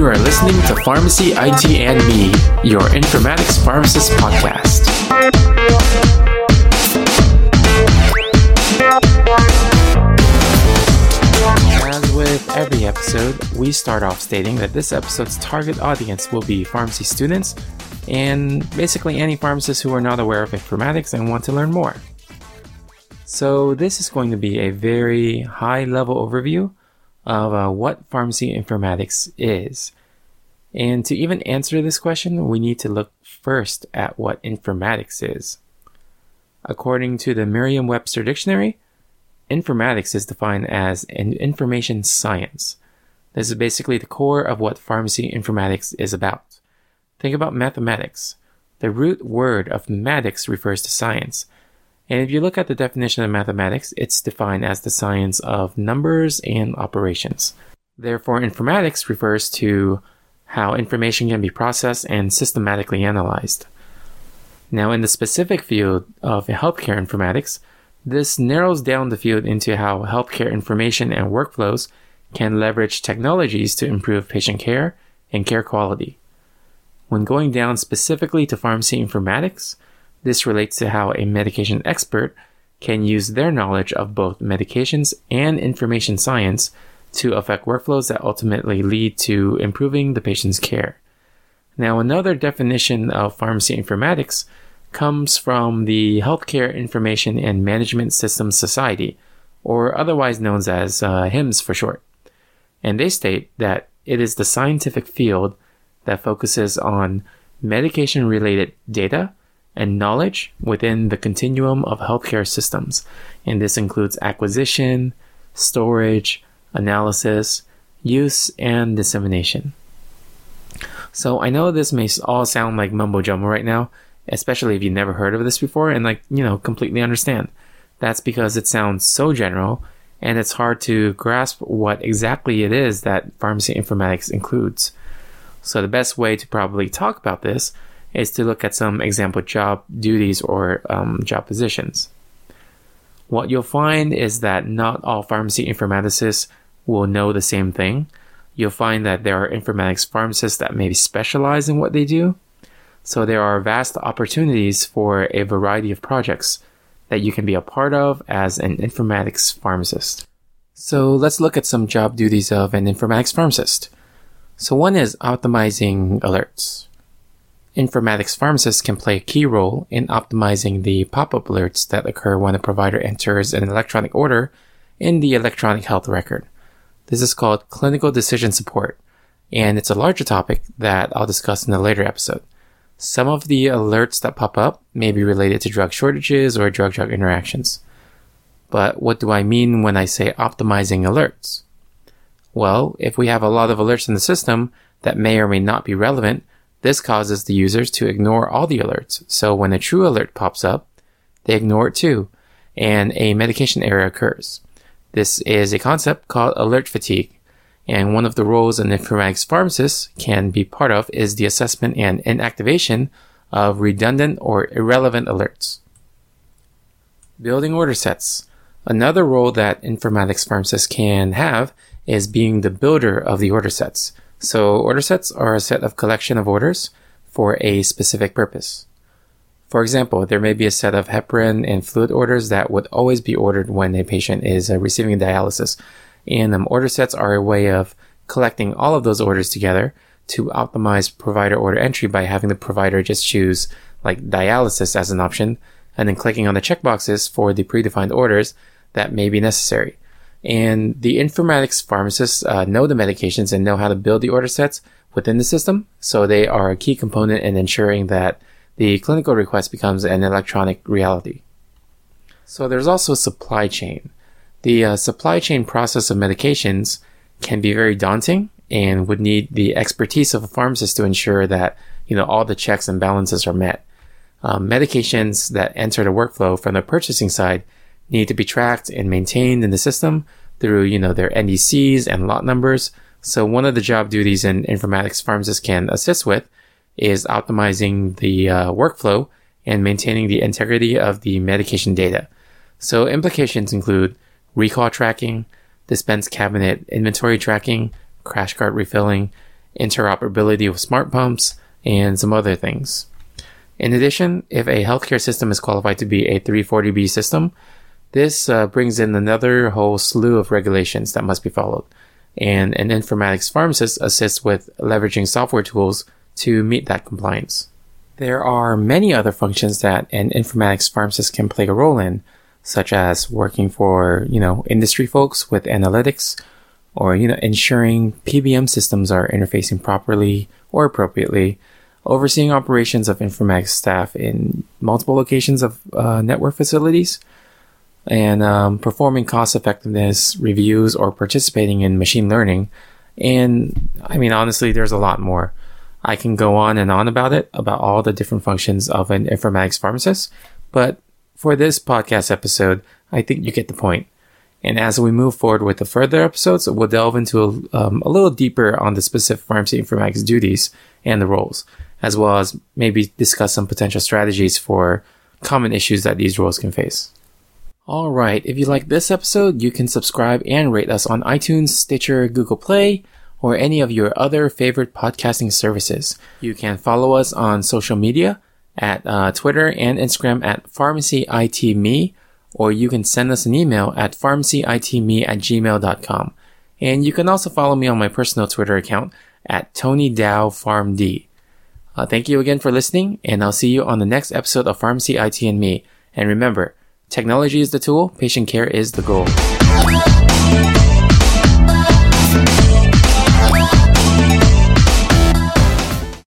You are listening to Pharmacy IT and Me, your informatics pharmacist podcast. As with every episode, we start off stating that this episode's target audience will be pharmacy students and basically any pharmacists who are not aware of informatics and want to learn more. So, this is going to be a very high level overview of uh, what pharmacy informatics is. And to even answer this question, we need to look first at what informatics is. According to the Merriam Webster Dictionary, informatics is defined as an information science. This is basically the core of what pharmacy informatics is about. Think about mathematics. The root word of mathematics refers to science, and if you look at the definition of mathematics, it's defined as the science of numbers and operations. Therefore, informatics refers to how information can be processed and systematically analyzed. Now, in the specific field of healthcare informatics, this narrows down the field into how healthcare information and workflows can leverage technologies to improve patient care and care quality. When going down specifically to pharmacy informatics, this relates to how a medication expert can use their knowledge of both medications and information science to affect workflows that ultimately lead to improving the patient's care. Now, another definition of pharmacy informatics comes from the Healthcare Information and Management Systems Society, or otherwise known as uh, HIMSS for short. And they state that it is the scientific field that focuses on medication related data and knowledge within the continuum of healthcare systems. And this includes acquisition, storage, analysis, use, and dissemination. So I know this may all sound like mumbo jumbo right now, especially if you've never heard of this before and like, you know, completely understand. That's because it sounds so general and it's hard to grasp what exactly it is that pharmacy informatics includes. So the best way to probably talk about this is to look at some example job duties or um, job positions. What you'll find is that not all pharmacy informaticists will know the same thing. You'll find that there are informatics pharmacists that maybe specialize in what they do. So there are vast opportunities for a variety of projects that you can be a part of as an informatics pharmacist. So let's look at some job duties of an informatics pharmacist. So one is optimizing alerts informatics pharmacists can play a key role in optimizing the pop-up alerts that occur when a provider enters an electronic order in the electronic health record. This is called clinical decision support, and it's a larger topic that I'll discuss in a later episode. Some of the alerts that pop up may be related to drug shortages or drug-drug interactions. But what do I mean when I say optimizing alerts? Well, if we have a lot of alerts in the system that may or may not be relevant, this causes the users to ignore all the alerts. So when a true alert pops up, they ignore it too, and a medication error occurs. This is a concept called alert fatigue, and one of the roles an informatics pharmacist can be part of is the assessment and inactivation of redundant or irrelevant alerts. Building order sets. Another role that informatics pharmacists can have is being the builder of the order sets. So order sets are a set of collection of orders for a specific purpose. For example, there may be a set of heparin and fluid orders that would always be ordered when a patient is uh, receiving dialysis. And um, order sets are a way of collecting all of those orders together to optimize provider order entry by having the provider just choose like dialysis as an option and then clicking on the checkboxes for the predefined orders that may be necessary. And the informatics pharmacists uh, know the medications and know how to build the order sets within the system. So they are a key component in ensuring that the clinical request becomes an electronic reality. So there's also supply chain. The uh, supply chain process of medications can be very daunting and would need the expertise of a pharmacist to ensure that you know all the checks and balances are met. Um, medications that enter the workflow from the purchasing side need to be tracked and maintained in the system through, you know, their NDCs and lot numbers. So one of the job duties an informatics pharmacist can assist with is optimizing the uh, workflow and maintaining the integrity of the medication data. So implications include recall tracking, dispense cabinet inventory tracking, crash cart refilling, interoperability with smart pumps, and some other things. In addition, if a healthcare system is qualified to be a 340B system, this uh, brings in another whole slew of regulations that must be followed. And an informatics pharmacist assists with leveraging software tools to meet that compliance. There are many other functions that an informatics pharmacist can play a role in, such as working for, you know, industry folks with analytics or, you know, ensuring PBM systems are interfacing properly or appropriately, overseeing operations of informatics staff in multiple locations of uh, network facilities, and um, performing cost effectiveness reviews or participating in machine learning. And I mean, honestly, there's a lot more. I can go on and on about it, about all the different functions of an informatics pharmacist, but for this podcast episode, I think you get the point. And as we move forward with the further episodes, we'll delve into a, um, a little deeper on the specific pharmacy informatics duties and the roles, as well as maybe discuss some potential strategies for common issues that these roles can face. All right. If you like this episode, you can subscribe and rate us on iTunes, Stitcher, Google Play, or any of your other favorite podcasting services. You can follow us on social media at uh, Twitter and Instagram at pharmacyitme, or you can send us an email at pharmacyitme at gmail.com. And you can also follow me on my personal Twitter account at Tony Dow. Uh, thank you again for listening, and I'll see you on the next episode of Pharmacy IT and Me. And remember, technology is the tool, patient care is the goal.